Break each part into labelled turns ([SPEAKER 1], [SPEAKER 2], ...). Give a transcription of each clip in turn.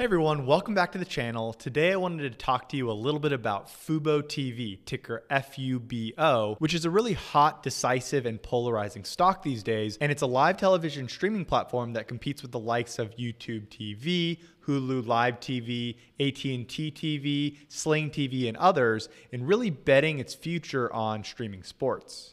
[SPEAKER 1] Hey everyone, welcome back to the channel. Today I wanted to talk to you a little bit about Fubo TV, ticker FUBO, which is a really hot, decisive, and polarizing stock these days, and it's a live television streaming platform that competes with the likes of YouTube TV, Hulu Live TV, AT&T TV, Sling TV, and others, and really betting its future on streaming sports.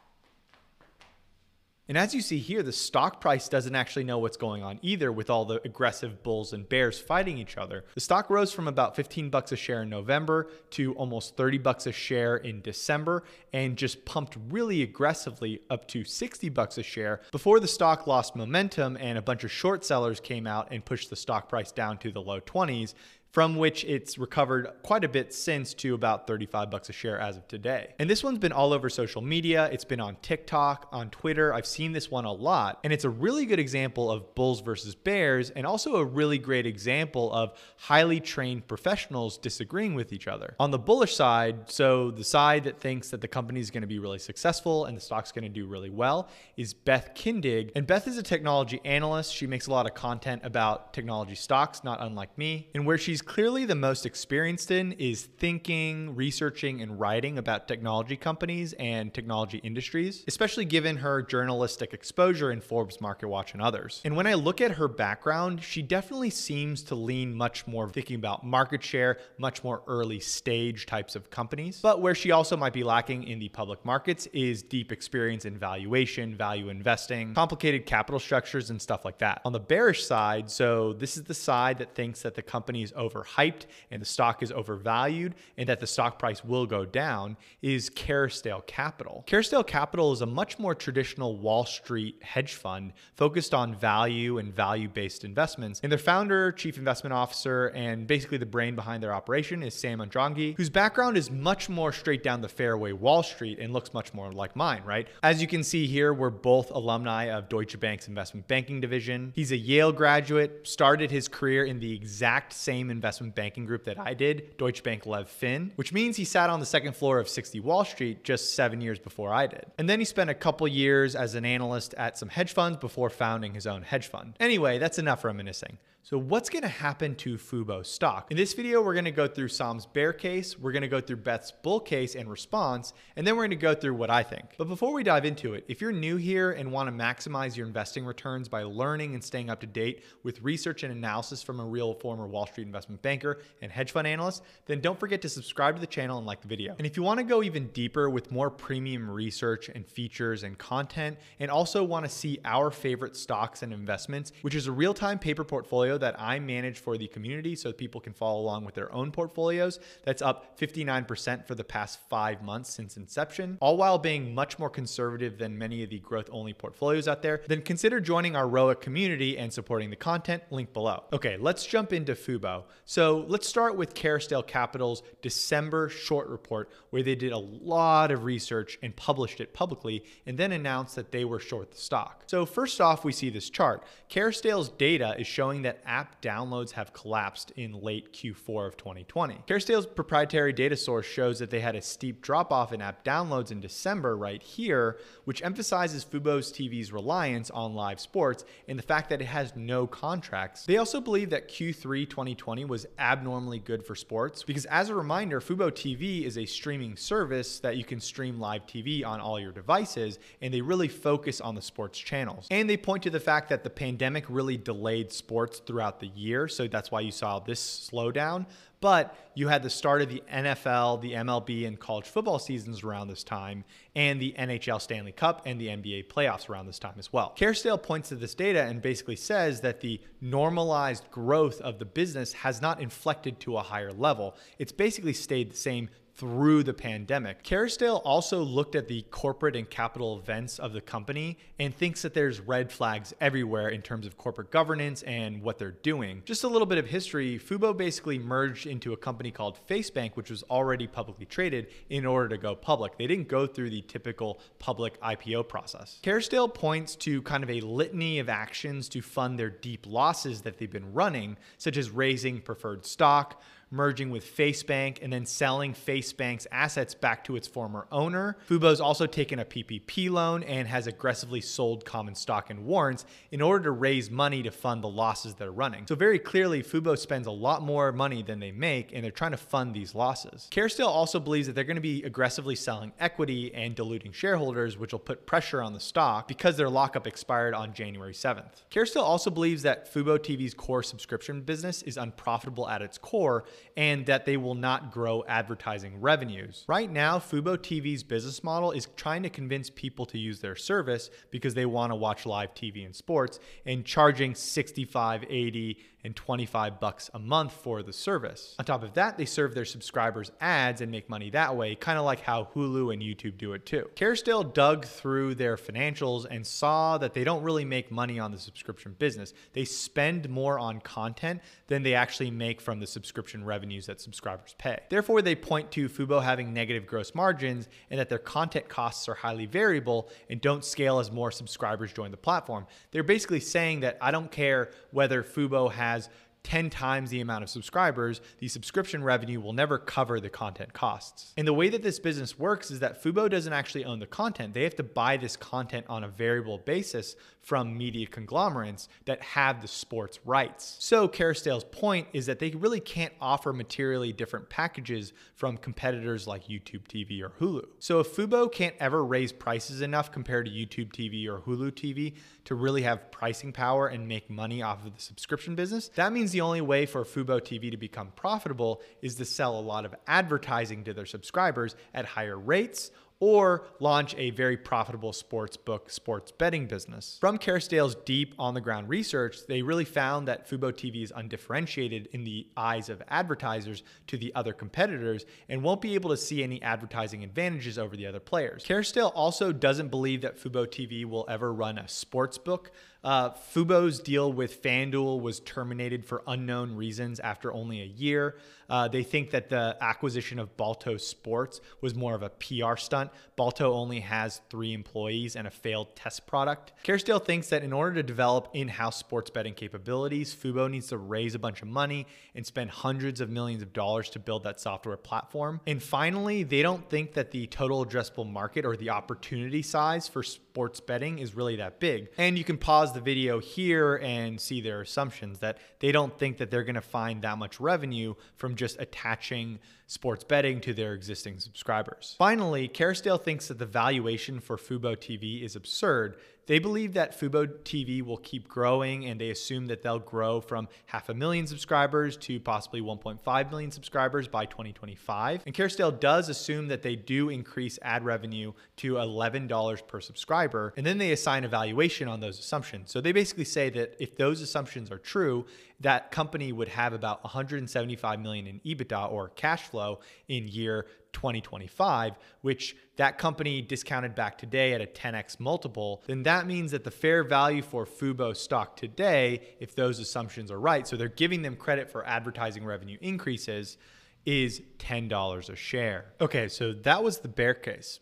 [SPEAKER 1] And as you see here, the stock price doesn't actually know what's going on either with all the aggressive bulls and bears fighting each other. The stock rose from about 15 bucks a share in November to almost 30 bucks a share in December and just pumped really aggressively up to 60 bucks a share before the stock lost momentum and a bunch of short sellers came out and pushed the stock price down to the low 20s from which it's recovered quite a bit since to about 35 bucks a share as of today. And this one's been all over social media. It's been on TikTok, on Twitter. I've seen this one a lot. And it's a really good example of bulls versus bears and also a really great example of highly trained professionals disagreeing with each other. On the bullish side, so the side that thinks that the company is going to be really successful and the stock's going to do really well is Beth Kindig. And Beth is a technology analyst. She makes a lot of content about technology stocks, not unlike me. And where she's clearly the most experienced in is thinking, researching, and writing about technology companies and technology industries, especially given her journalistic exposure in Forbes, MarketWatch, and others. And when I look at her background, she definitely seems to lean much more thinking about market share, much more early stage types of companies. But where she also might be lacking in the public markets is deep experience in valuation, value investing, complicated capital structures, and stuff like that. On the bearish side, so this is the side that thinks that the company is over overhyped and the stock is overvalued and that the stock price will go down is Kerrisdale Capital. Kerrisdale Capital is a much more traditional Wall Street hedge fund focused on value and value based investments. And their founder, chief investment officer, and basically the brain behind their operation is Sahm Adrangi, whose background is much more straight down the fairway Wall Street and looks much more like mine, right? As you can see here, we're both alumni of Deutsche Bank's investment banking division. He's a Yale graduate, started his career in the exact same investment banking group that I did, Deutsche Bank Lev Fin, which means he sat on the second floor of 60 Wall Street just seven years before I did. And then he spent a couple years as an analyst at some hedge funds before founding his own hedge fund. Anyway, that's enough reminiscing. So what's to happen to Fubo stock? In this video, we're to go through Sam's bear case, we're to go through Beth's bull case and response, and then we're to go through what I think. But before we dive into it, if you're new here and want to maximize your investing returns by learning and staying up to date with research and analysis from a real former Wall Street investment banker and hedge fund analyst, then don't forget to subscribe to the channel and like the video. And if you want to go even deeper with more premium research and features and content, and also want to see our favorite stocks and investments, which is a real-time paper portfolio that I manage for the community so people can follow along with their own portfolios. That's up 59% for the past five months since inception, all while being much more conservative than many of the growth only portfolios out there. Then consider joining our ROIC community and supporting the content, link below. Okay, let's jump into Fubo. So let's start with Kerrisdale Capital's December short report, where they did a lot of research and published it publicly, and then announced that they were short the stock. So first off, we see this chart. Kerrisdale's data is showing that app downloads have collapsed in late Q4 of 2020. Kerrisdale's proprietary data source shows that they had a steep drop off in app downloads in December right here, which emphasizes Fubo's TV's reliance on live sports and the fact that it has no contracts. They also believe that Q3 2020 was abnormally good for sports because as a reminder, Fubo TV is a streaming service that you can stream live TV on all your devices and they really focus on the sports channels. And they point to the fact that the pandemic really delayed sports throughout the year. So that's why you saw this slowdown. But you had the start of the NFL, the MLB, and college football seasons around this time, and the NHL Stanley Cup and the NBA playoffs around this time as well. Kerrisdale points to this data and basically says that the normalized growth of the business has not inflected to a higher level. It's basically stayed the same through the pandemic. Kerrisdale also looked at the corporate and capital events of the company and thinks that there's red flags everywhere in terms of corporate governance and what they're doing. Just a little bit of history, Fubo basically merged into a company called FaceBank, which was already publicly traded in order to go public. They didn't go through the typical public IPO process. Kerrisdale points to kind of a litany of actions to fund their deep losses that they've been running, such as raising preferred stock, merging with FaceBank and then selling FaceBank's assets back to its former owner. Fubo's also taken a PPP loan and has aggressively sold common stock and warrants in order to raise money to fund the losses they're running. So very clearly, Fubo spends a lot more money than they make, and they're trying to fund these losses. Kerrisdale also believes that they're going to be aggressively selling equity and diluting shareholders, which will put pressure on the stock because their lockup expired on January 7th. Kerrisdale also believes that Fubo TV's core subscription business is unprofitable at its core and that they will not grow advertising revenues. Right now, Fubo TV's business model is trying to convince people to use their service because they want to watch live TV and sports and charging 65, 80, and 25 bucks a month for the service. On top of that, they serve their subscribers ads and make money that way, kind of like how Hulu and YouTube do it too. Kerrisdale dug through their financials and saw that they don't really make money on the subscription business. They spend more on content than they actually make from the subscription revenues that subscribers pay. Therefore, they point to Fubo having negative gross margins and that their content costs are highly variable and don't scale as more subscribers join the platform. They're basically saying that I don't care whether Fubo has has 10 times the amount of subscribers, the subscription revenue will never cover the content costs. And the way that this business works is that Fubo doesn't actually own the content. They have to buy this content on a variable basis from media conglomerates that have the sports rights. So Kerrisdale's point is that they really can't offer materially different packages from competitors like YouTube TV or Hulu. So if Fubo can't ever raise prices enough compared to YouTube TV or Hulu TV to really have pricing power and make money off of the subscription business, that means the only way for Fubo TV to become profitable is to sell a lot of advertising to their subscribers at higher rates or launch a very profitable sports book sports betting business. From Kerrisdale's deep on the ground research, they really found that Fubo TV is undifferentiated in the eyes of advertisers to the other competitors and won't be able to see any advertising advantages over the other players. Kerrisdale also doesn't believe that Fubo TV will ever run a sports book uh, Fubo's deal with FanDuel was terminated for unknown reasons after only a year. Uh, they think that the acquisition of Balto Sports was more of a PR stunt. Balto only has three employees and a failed test product. Kerrisdale thinks that in order to develop in house sports betting capabilities, Fubo needs to raise a bunch of money and spend hundreds of millions of dollars to build that software platform. And finally, they don't think that the total addressable market or the opportunity size for sports betting is really that big. And you can pause the video here and see their assumptions that they don't think that they're going to find that much revenue from just attaching sports betting to their existing subscribers. Finally, Kerrisdale thinks that the valuation for Fubo TV is absurd. They believe that Fubo TV will keep growing and they assume that they'll grow from half a million subscribers to possibly 1.5 million subscribers by 2025. And Kerrisdale does assume that they do increase ad revenue to $11 per subscriber. And then they assign a valuation on those assumptions. So they basically say that if those assumptions are true, that company would have about 175 million in EBITDA or cash flow in year 2025, which that company discounted back today at a 10x multiple, then that means that the fair value for Fubo stock today, if those assumptions are right, so they're giving them credit for advertising revenue increases, is $10 a share. Okay, so that was the bear case.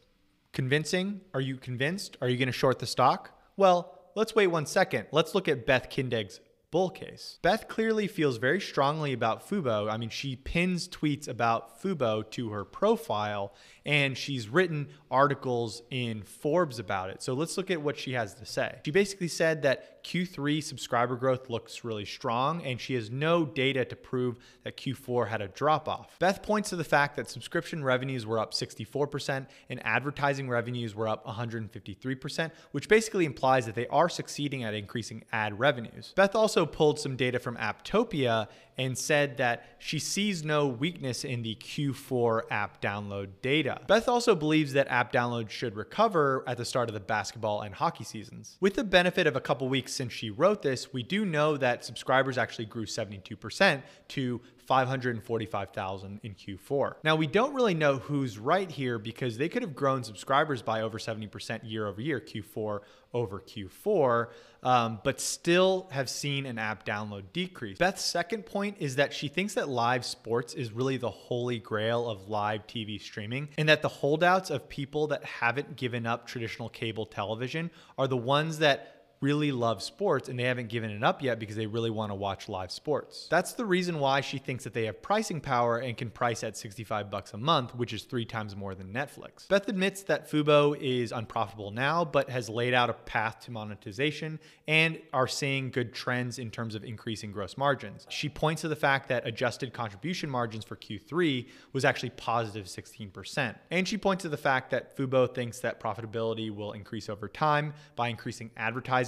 [SPEAKER 1] Convincing? Are you convinced? Are you going to short the stock? Well, let's wait one second. Let's look at Beth Kindig's bull case. Beth clearly feels very strongly about Fubo. I mean, she pins tweets about Fubo to her profile and she's written articles in Forbes about it. So let's look at what she has to say. She basically said that Q3 subscriber growth looks really strong, and she has no data to prove that Q4 had a drop off. Beth points to the fact that subscription revenues were up 64% and advertising revenues were up 153%, which basically implies that they are succeeding at increasing ad revenues. Beth also pulled some data from Apptopia and said that she sees no weakness in the Q4 app download data. Beth also believes that app downloads should recover at the start of the basketball and hockey seasons. With the benefit of a couple weeks since she wrote this, we do know that subscribers actually grew 72% to 545,000 in Q4. Now, we don't really know who's right here because they could have grown subscribers by over 70% year over year, Q4 over Q4, um, but still have seen an app download decrease. Beth's second point is that she thinks that live sports is really the holy grail of live TV streaming, and that the holdouts of people that haven't given up traditional cable television are the ones that really love sports and they haven't given it up yet because they really want to watch live sports. That's the reason why she thinks that they have pricing power and can price at 65 bucks a month, which is 3 times more than Netflix. Beth admits that Fubo is unprofitable now but has laid out a path to monetization and are seeing good trends in terms of increasing gross margins. She points to the fact that adjusted contribution margins for Q3 was actually positive 16%. And she points to the fact that Fubo thinks that profitability will increase over time by increasing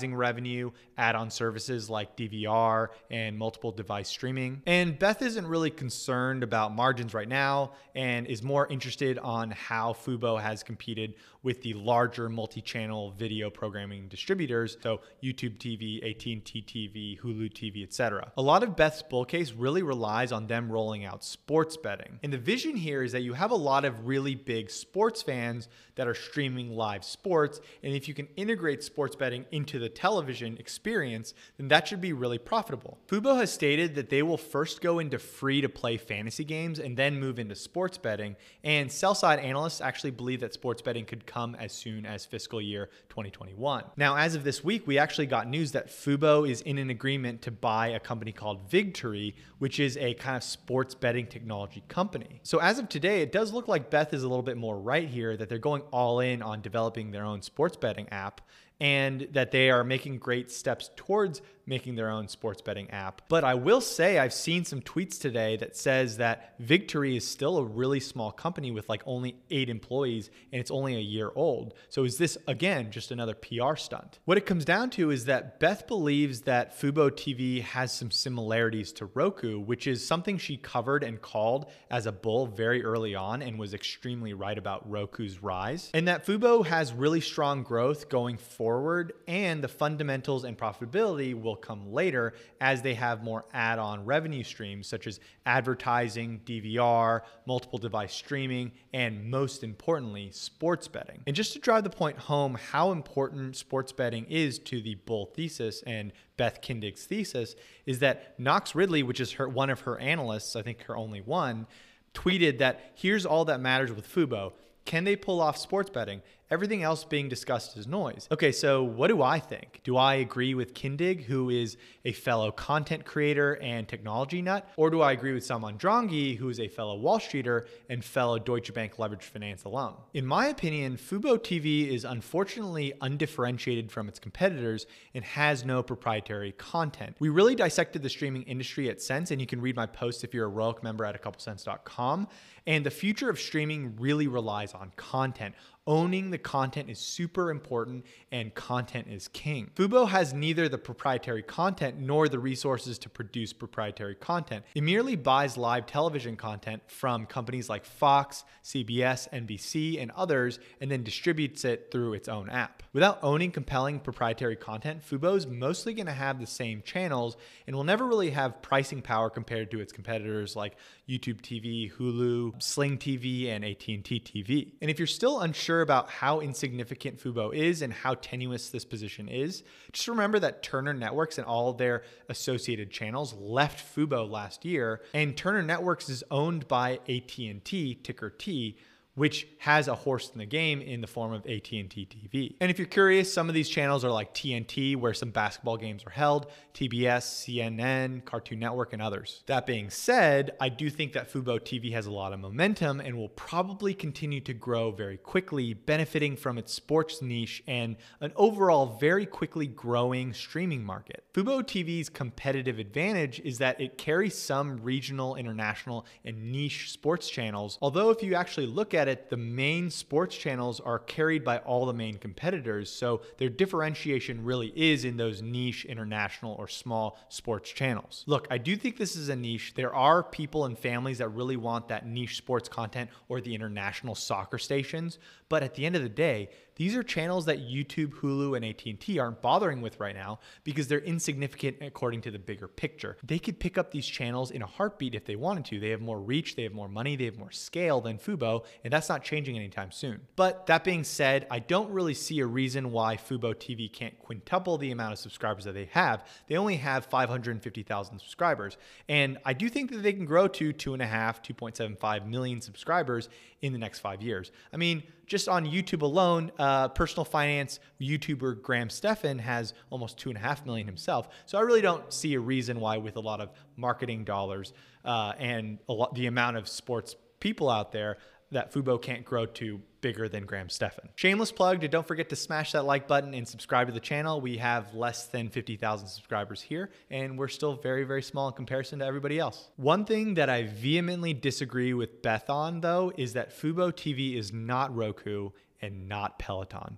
[SPEAKER 1] advertising revenue, add on services like DVR and multiple device streaming. And Beth isn't really concerned about margins right now and is more interested on how Fubo has competed with the larger multi-channel video programming distributors, so YouTube TV, AT&T TV, Hulu TV, etc. A lot of Beth's bull case really relies on them rolling out sports betting. And the vision here is that you have a lot of really big sports fans that are streaming live sports, and if you can integrate sports betting into the television experience, then that should be really profitable. Fubo has stated that they will first go into free to play fantasy games and then move into sports betting, and sell side analysts actually believe that sports betting could come as soon as fiscal year 2021. Now, as of this week, we actually got news that Fubo is in an agreement to buy a company called Vigtory, which is a kind of sports betting technology company. So, as of today, it does look like Beth is a little bit more right here that they're going all in on developing their own sports betting app and that they are making great steps towards making their own sports betting app. But I will say I've seen some tweets today that says that Vigtory is still a really small company with like only 8 employees and it's only a year old. So is this again just another PR stunt? What it comes down to is that Beth believes that Fubo TV has some similarities to Roku, which is something she covered and called as a bull very early on and was extremely right about Roku's rise. And that Fubo has really strong growth going forward and the fundamentals and profitability will come later as they have more add on revenue streams such as advertising, DVR, multiple device streaming, and most importantly, sports betting. And just to drive the point home how important sports betting is to the bull thesis and Beth Kindig's thesis is that Knox Ridley, which is her one of her analysts, I think her only one, tweeted that here's all that matters with Fubo. Can they pull off sports betting? Everything else being discussed is noise. Okay, so what do I think? Do I agree with Kindig, who is a fellow content creator and technology nut? Or do I agree with Sahm Adrangi, who is a fellow Wall Streeter and fellow Deutsche Bank leveraged finance alum? In my opinion, Fubo TV is unfortunately undifferentiated from its competitors and has no proprietary content. We really dissected the streaming industry at Sense, and you can read my post if you're a Royal member at a couple And the future of streaming really relies on content owning the content is super important and content is king. Fubo has neither the proprietary content nor the resources to produce proprietary content. It merely buys live television content from companies like Fox, CBS, NBC, and others, and then distributes it through its own app. Without owning compelling proprietary content, Fubo is mostly going to have the same channels and will never really have pricing power compared to its competitors like YouTube TV, Hulu, Sling TV, and AT&T TV. And if you're still unsure about how insignificant Fubo is and how tenuous this position is, just remember that Turner Networks and all their associated channels left Fubo last year, and Turner Networks is owned by AT&T, ticker T, which has a horse in the game in the form of AT&T TV. And if you're curious, some of these channels are like TNT where some basketball games are held, TBS, CNN, Cartoon Network and others. That being said, I do think that Fubo TV has a lot of momentum and will probably continue to grow very quickly, benefiting from its sports niche and an overall very quickly growing streaming market. Fubo TV's competitive advantage is that it carries some regional, international, and niche sports channels. Although if you actually look at at it, the main sports channels are carried by all the main competitors. So their differentiation really is in those niche international or small sports channels. Look, I do think this is a niche. There are people and families that really want that niche sports content or the international soccer stations. But at the end of the day, these are channels that YouTube, Hulu, and AT&T aren't bothering with right now because they're insignificant according to the bigger picture. They could pick up these channels in a heartbeat if they wanted to. They have more reach, they have more money, they have more scale than Fubo, and that's not changing anytime soon. But that being said, I don't really see a reason why Fubo TV can't quintuple the amount of subscribers that they have. They only have 550,000 subscribers. And I do think that they can grow to two and a half, 2.75 million subscribers in the next five years. I mean, just on YouTube alone, uh, personal finance YouTuber Graham Stephan has almost two and a half million himself. So I really don't see a reason why, with a lot of marketing dollars uh, and lot, the amount of sports people out there, that Fubo can't grow to bigger than Graham Stephan. Shameless plug to don't forget to smash that like button and subscribe to the channel. We have less than 50,000 subscribers here, and we're still very, very small in comparison to everybody else. One thing that I vehemently disagree with Beth on, though, is that Fubo TV is not Roku and not Peloton.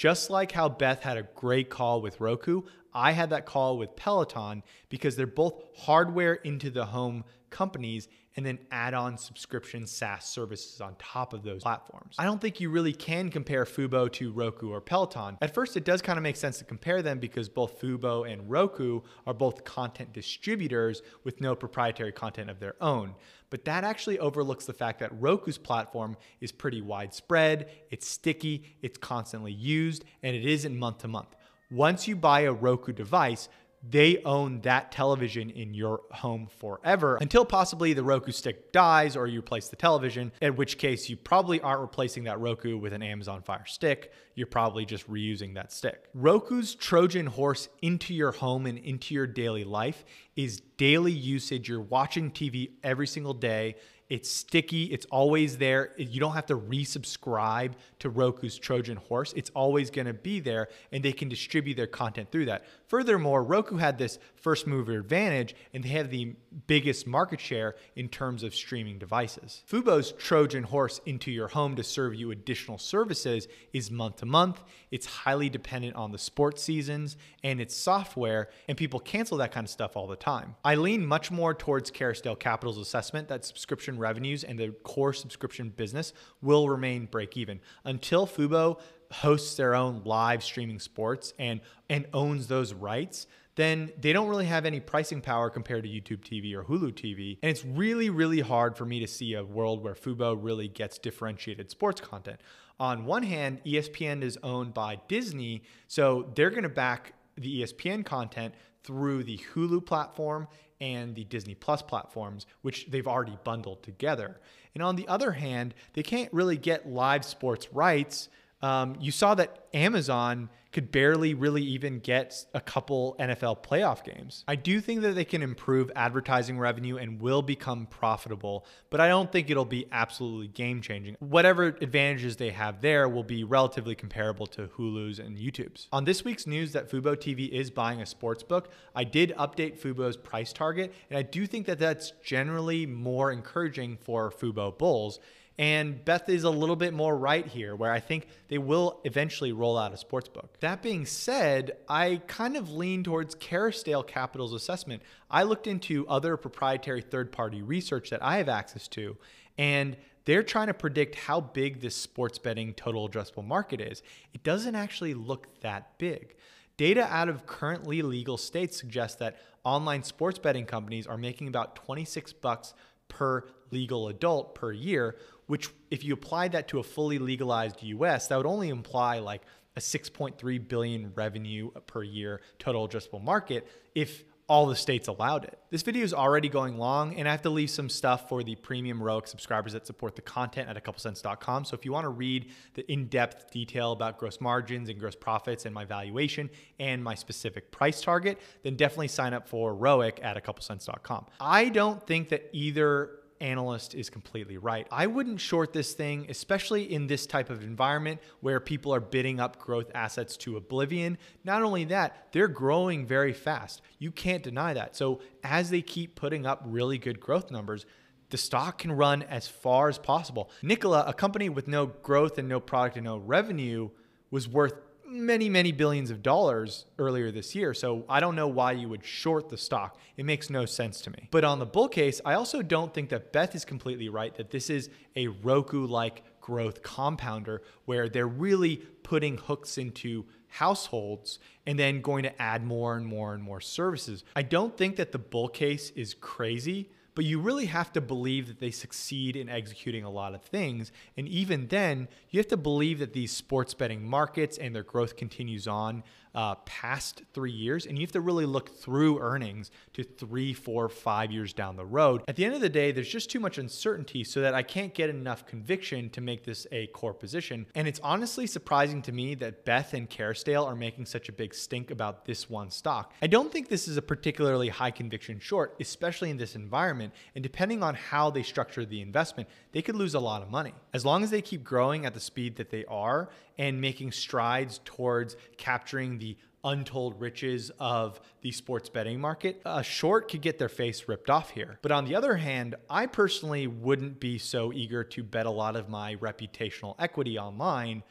[SPEAKER 1] Just like how Beth had a great call with Roku, I had that call with Peloton because they're both hardware into the home companies and then add on subscription SaaS services on top of those platforms. I don't think you really can compare Fubo to Roku or Peloton. At first, it does kind of make sense to compare them because both Fubo and Roku are both content distributors with no proprietary content of their own. But that actually overlooks the fact that Roku's platform is pretty widespread, it's sticky, it's constantly used, and it isn't month to month. Once you buy a Roku device, they own that television in your home forever until possibly the Roku stick dies or you replace the television, in which case you probably aren't replacing that Roku with an Amazon Fire Stick. You're probably just reusing that stick. Roku's Trojan horse into your home and into your daily life is daily usage. You're watching TV every single day. It's sticky. It's always there. You don't have to resubscribe to Roku's Trojan horse. It's always going to be there, and they can distribute their content through that. Furthermore, Roku had this first mover advantage, and they have the biggest market share in terms of streaming devices. Fubo's Trojan horse into your home to serve you additional services is month to month. It's highly dependent on the sports seasons and its software, and people cancel that kind of stuff all the time. I lean much more towards Kerrisdale Capital's assessment that subscription revenues and the core subscription business will remain break even until Fubo hosts their own live streaming sports and and owns those rights then they don't really have any pricing power compared to YouTube TV or Hulu TV. And it's really, really hard for me to see a world where Fubo really gets differentiated sports content. On one hand, ESPN is owned by Disney, so they're going to back the ESPN content through the Hulu platform and the Disney Plus platforms, which they've already bundled together. And on the other hand, they can't really get live sports rights. Um, you saw that Amazon could barely really even get a couple NFL playoff games. I do think that they can improve advertising revenue and will become profitable, but I don't think it'll be absolutely game changing. Whatever advantages they have there will be relatively comparable to Hulu's and YouTube's. On this week's news that Fubo TV is buying a sports book, I did update Fubo's price target, and I do think that that's generally more encouraging for Fubo Bulls. And Beth is a little bit more right here, where I think they will eventually roll out a sports book. That being said, I kind of lean towards Kerrisdale Capital's assessment. I looked into other proprietary third party research that I have access to, and they're trying to predict how big this sports betting total addressable market is. It doesn't actually look that big. Data out of currently legal states suggests that online sports betting companies are making about 26 bucks per legal adult per year, which if you apply that to a fully legalized US, that would only imply like a 6.3 billion revenue per year total addressable market if all the states allowed it. This video is already going long and I have to leave some stuff for the premium ROIC subscribers that support the content at a couple cents.com. So if you want to read the in-depth detail about gross margins and gross profits and my valuation and my specific price target, then definitely sign up for ROIC at a couple cents.com. I don't think that either analyst is completely right. I wouldn't short this thing, especially in this type of environment where people are bidding up growth assets to oblivion. Not only that, they're growing very fast. You can't deny that. So as they keep putting up really good growth numbers, the stock can run as far as possible. Nikola, a company with no growth and no product and no revenue, was worth many, many billions of dollars earlier this year. So I don't know why you would short the stock. It makes no sense to me. But on the bull case, I also don't think that Beth is completely right that this is a Roku like growth compounder where they're really putting hooks into households and then going to add more and more and more services. I don't think that the bull case is crazy but you really have to believe that they succeed in executing a lot of things. And even then, you have to believe that these sports betting markets and their growth continues on uh, past three years. And you have to really look through earnings to three, four, five years down the road. At the end of the day, there's just too much uncertainty so that I can't get enough conviction to make this a core position. And it's honestly surprising to me that Beth and Kerrisdale are making such a big stink about this one stock. I don't think this is a particularly high conviction short, especially in this environment. And depending on how they structure the investment, they could lose a lot of money. As long as they keep growing at the speed that they are and making strides towards capturing the untold riches of the sports betting market, a short could get their face ripped off here. But on the other hand, I personally wouldn't be so eager to bet a lot of my reputational equity online,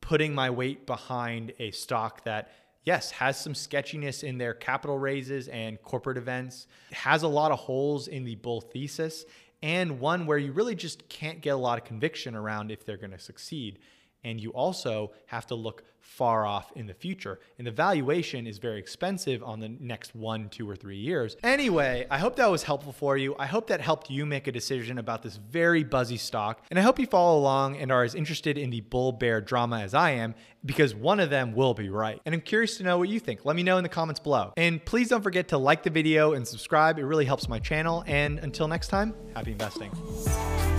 [SPEAKER 1] putting my weight behind a stock that yes, has some sketchiness in their capital raises and corporate events, has a lot of holes in the bull thesis, and one where you really just can't get a lot of conviction around if they're going to succeed and you also have to look far off in the future. And the valuation is very expensive on the next one, two, or three years. Anyway, I hope that was helpful for you. I hope that helped you make a decision about this very buzzy stock. And I hope you follow along and are as interested in the bull bear drama as I am, because one of them will be right. And I'm curious to know what you think. Let me know in the comments below. And please don't forget to like the video and subscribe. It really helps my channel. And until next time, happy investing.